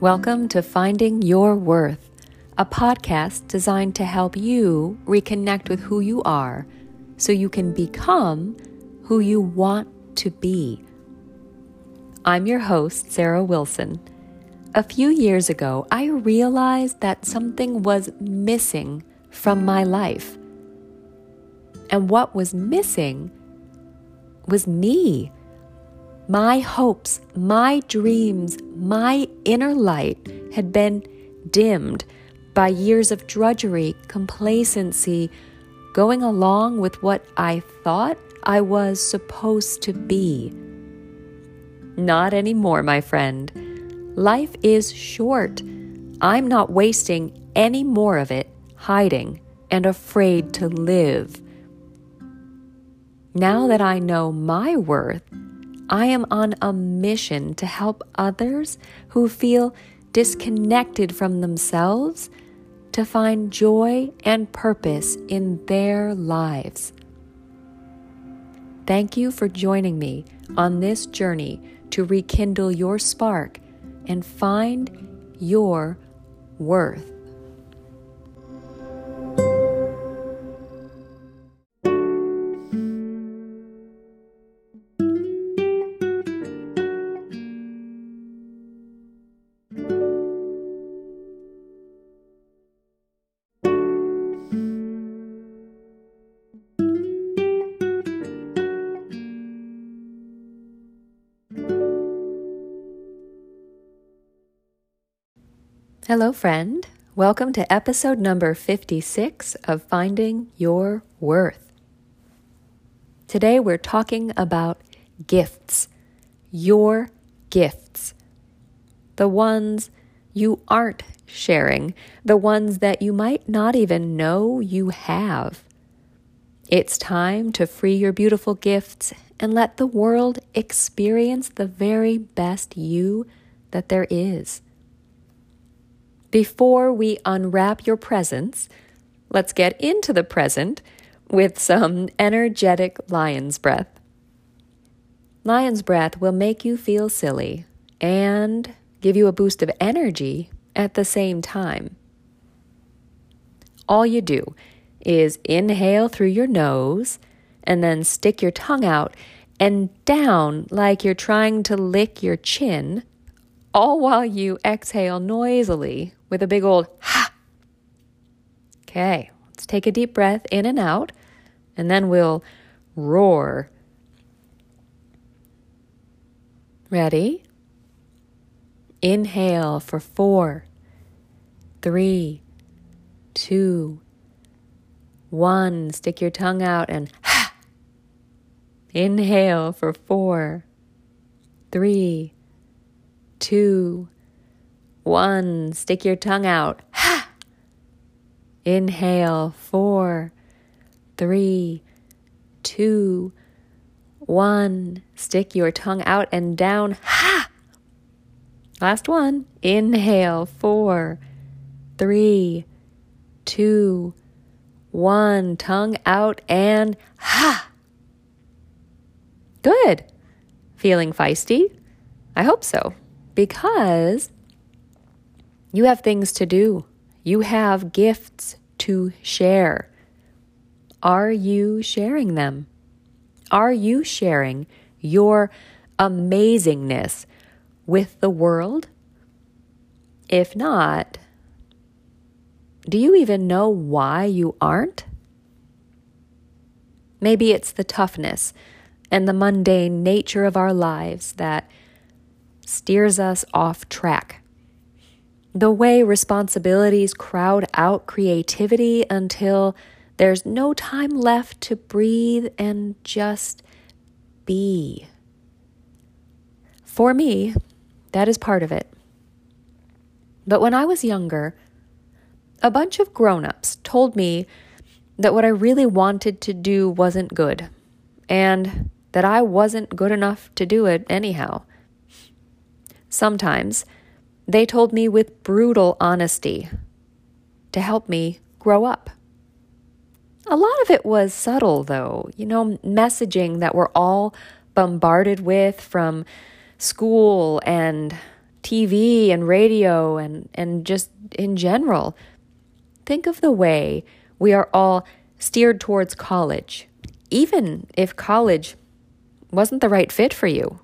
Welcome to Finding Your Worth, a podcast designed to help you reconnect with who you are so you can become who you want to be. I'm your host, Sarah Wilson. A few years ago, I realized that something was missing from my life. And what was missing was me my hopes, my dreams, my inner light had been dimmed by years of drudgery, complacency, going along with what I thought I was supposed to be. Not anymore, my friend. Life is short. I'm not wasting any more of it hiding and afraid to live. Now that I know my worth, I am on a mission to help others who feel disconnected from themselves to find joy and purpose in their lives. Thank you for joining me on this journey to rekindle your spark and find your worth. Hello, friend. Welcome to episode number 56 of Finding Your Worth. Today we're talking about gifts, your gifts, the ones you aren't sharing, the ones that you might not even know you have. It's time to free your beautiful gifts and let the world experience the very best you that there is. Before we unwrap your presents, let's get into the present with some energetic lion's breath. Lion's breath will make you feel silly and give you a boost of energy at the same time. All you do is inhale through your nose and then stick your tongue out and down like you're trying to lick your chin, all while you exhale noisily with a big old ha. Okay, let's take a deep breath in and out, and then we'll roar. Ready? Inhale for four, three, two, one. Stick your tongue out and ha. Inhale for four, three, two, one, stick your tongue out. Ha! Inhale, four, three, two, one. Stick your tongue out and down. Ha! Last one. Inhale, four, three, two, one. Tongue out and ha! Good. Feeling feisty? I hope so. Because you have things to do, you have gifts to share. Are you sharing them? Are you sharing your amazingness with the world? If not, do you even know why you aren't? Maybe it's the toughness and the mundane nature of our lives that steers us off track the way responsibilities crowd out creativity until there's no time left to breathe and just be. For me, that is part of it. But when I was younger, a bunch of grown ups told me that what I really wanted to do wasn't good and that I wasn't good enough to do it anyhow. Sometimes they told me with brutal honesty to help me grow up. A lot of it was subtle, though, you know, messaging that we're all bombarded with from school and TV and radio and, and just in general. Think of the way we are all steered towards college, even if college wasn't the right fit for you,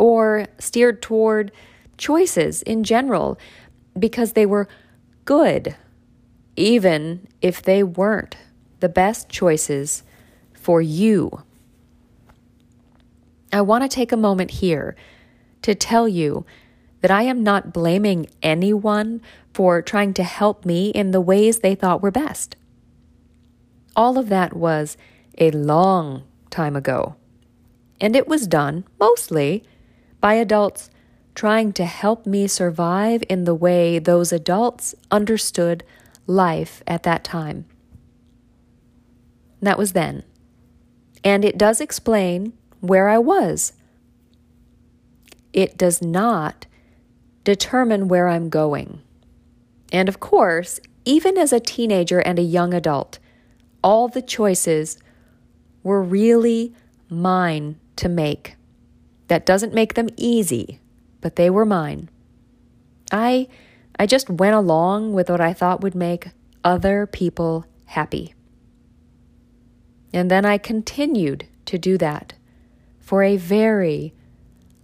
or steered toward choices in general because they were good, even if they weren't the best choices for you. I want to take a moment here to tell you that I am not blaming anyone for trying to help me in the ways they thought were best. All of that was a long time ago, and it was done mostly by adults trying to help me survive in the way those adults understood life at that time. That was then. And it does explain where I was. It does not determine where I'm going. And of course, even as a teenager and a young adult, all the choices were really mine to make. That doesn't make them easy, but they were mine. I I just went along with what I thought would make other people happy. And then I continued to do that for a very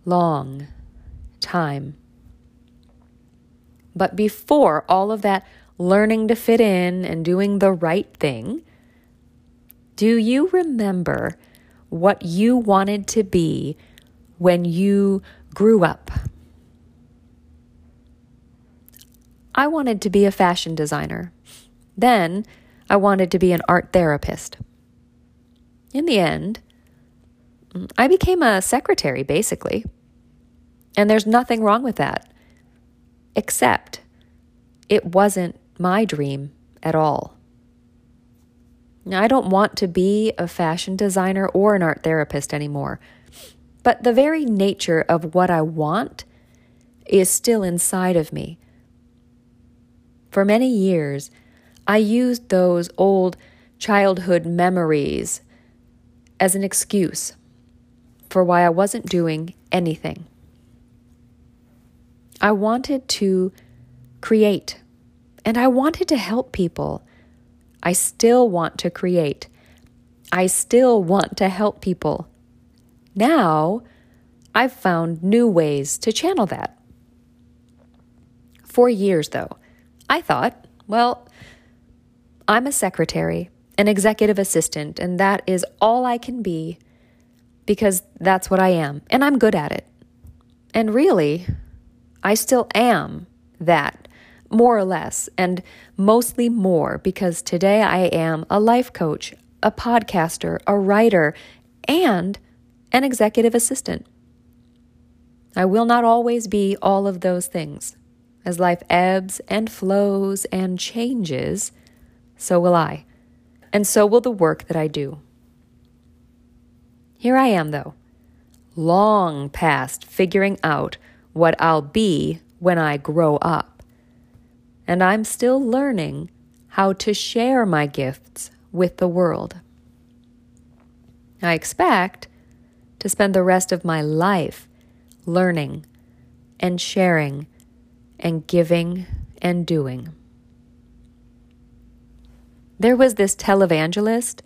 long time. But before all of that learning to fit in and doing the right thing, do you remember what you wanted to be when you grew up? I wanted to be a fashion designer. Then I wanted to be an art therapist. In the end, I became a secretary, basically. And there's nothing wrong with that, except it wasn't my dream at all. Now, I don't want to be a fashion designer or an art therapist anymore, but the very nature of what I want is still inside of me. For many years, I used those old childhood memories as an excuse for why I wasn't doing anything. I wanted to create and I wanted to help people. I still want to create. I still want to help people. Now, I've found new ways to channel that. For years, though, I thought, well, I'm a secretary an executive assistant, and that is all I can be because that's what I am, and I'm good at it. And really, I still am that, more or less, and mostly more because today I am a life coach, a podcaster, a writer, and an executive assistant. I will not always be all of those things. As life ebbs and flows and changes, so will I and so will the work that I do. Here I am, though, long past figuring out what I'll be when I grow up. And I'm still learning how to share my gifts with the world. I expect to spend the rest of my life learning and sharing and giving and doing. There was this televangelist.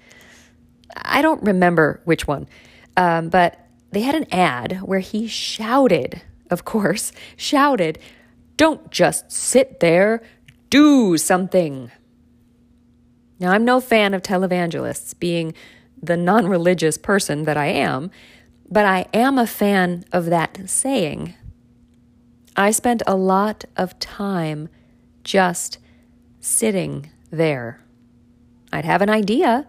I don't remember which one, um, but they had an ad where he shouted, of course, shouted, Don't just sit there, do something. Now, I'm no fan of televangelists, being the non religious person that I am, but I am a fan of that saying. I spent a lot of time just sitting there. I'd have an idea,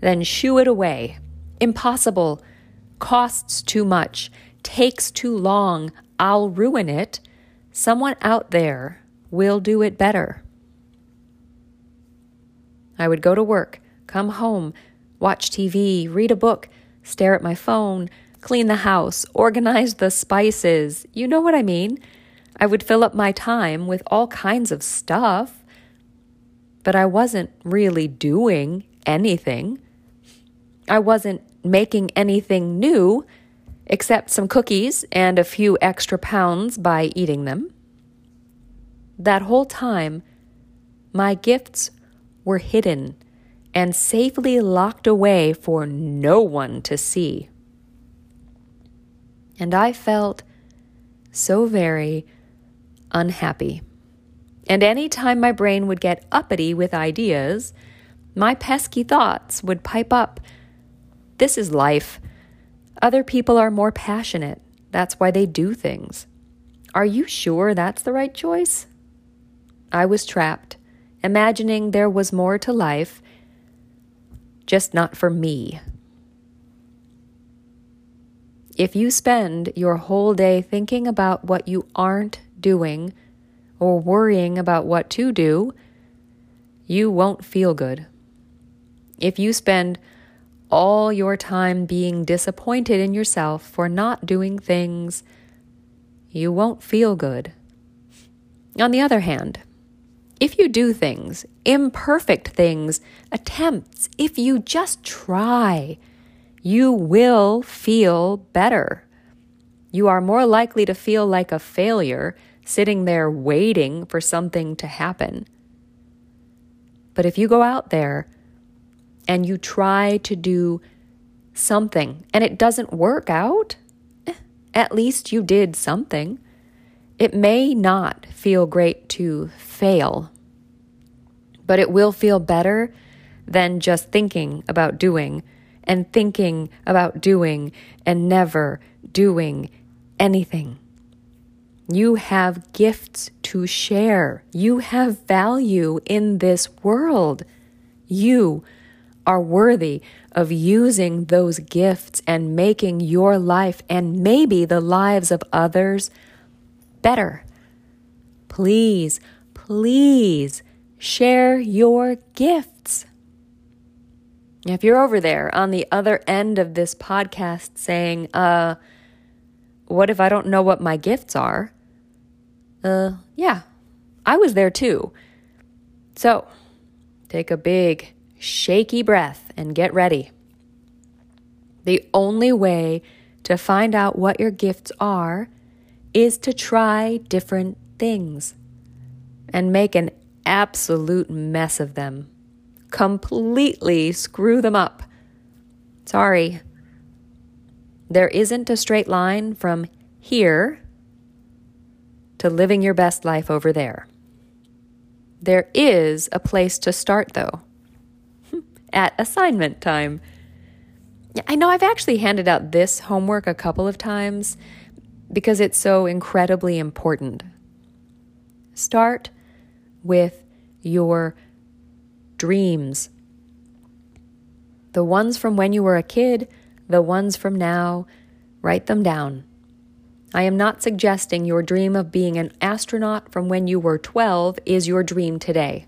then shoo it away. Impossible, costs too much, takes too long, I'll ruin it. Someone out there will do it better. I would go to work, come home, watch TV, read a book, stare at my phone, clean the house, organize the spices. You know what I mean? I would fill up my time with all kinds of stuff but I wasn't really doing anything. I wasn't making anything new except some cookies and a few extra pounds by eating them. That whole time, my gifts were hidden and safely locked away for no one to see. And I felt so very unhappy. And any time my brain would get uppity with ideas, my pesky thoughts would pipe up. This is life. Other people are more passionate. That's why they do things. Are you sure that's the right choice? I was trapped, imagining there was more to life, just not for me. If you spend your whole day thinking about what you aren't doing or worrying about what to do, you won't feel good. If you spend all your time being disappointed in yourself for not doing things, you won't feel good. On the other hand, if you do things, imperfect things, attempts, if you just try, you will feel better. You are more likely to feel like a failure sitting there waiting for something to happen. But if you go out there and you try to do something and it doesn't work out, eh, at least you did something. It may not feel great to fail, but it will feel better than just thinking about doing and thinking about doing and never doing anything. You have gifts to share. You have value in this world. You are worthy of using those gifts and making your life and maybe the lives of others better. Please, please share your gifts. If you're over there on the other end of this podcast saying, uh, what if I don't know what my gifts are? Uh, yeah, I was there too. So, take a big, shaky breath and get ready. The only way to find out what your gifts are is to try different things and make an absolute mess of them. Completely screw them up. Sorry. There isn't a straight line from here to living your best life over there. There is a place to start, though at assignment time. I know I've actually handed out this homework a couple of times because it's so incredibly important. Start with your dreams. The ones from when you were a kid, the ones from now, write them down. I am not suggesting your dream of being an astronaut from when you were 12 is your dream today.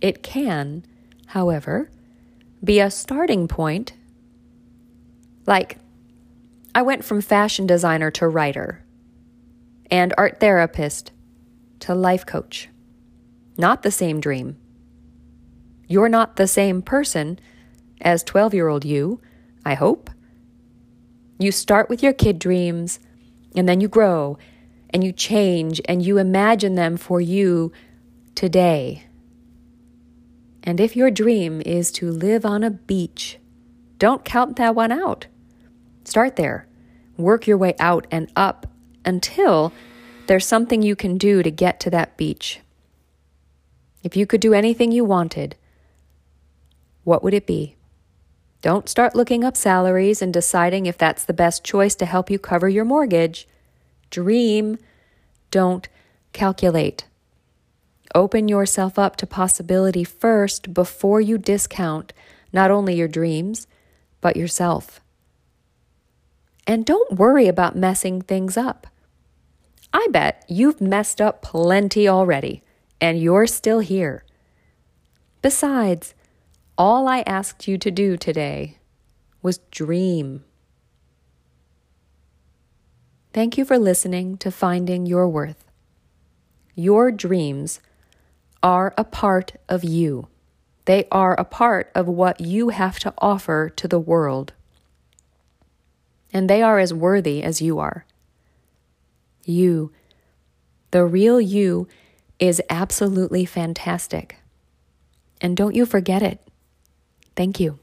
It can however, be a starting point. Like, I went from fashion designer to writer, and art therapist to life coach. Not the same dream. You're not the same person as 12 year old you, I hope. You start with your kid dreams, and then you grow, and you change, and you imagine them for you today. And if your dream is to live on a beach, don't count that one out. Start there. Work your way out and up until there's something you can do to get to that beach. If you could do anything you wanted, what would it be? Don't start looking up salaries and deciding if that's the best choice to help you cover your mortgage. Dream, don't calculate. Open yourself up to possibility first before you discount not only your dreams, but yourself. And don't worry about messing things up. I bet you've messed up plenty already, and you're still here. Besides, all I asked you to do today was dream. Thank you for listening to Finding Your Worth. Your dreams are a part of you. They are a part of what you have to offer to the world. And they are as worthy as you are. You, the real you, is absolutely fantastic. And don't you forget it. Thank you.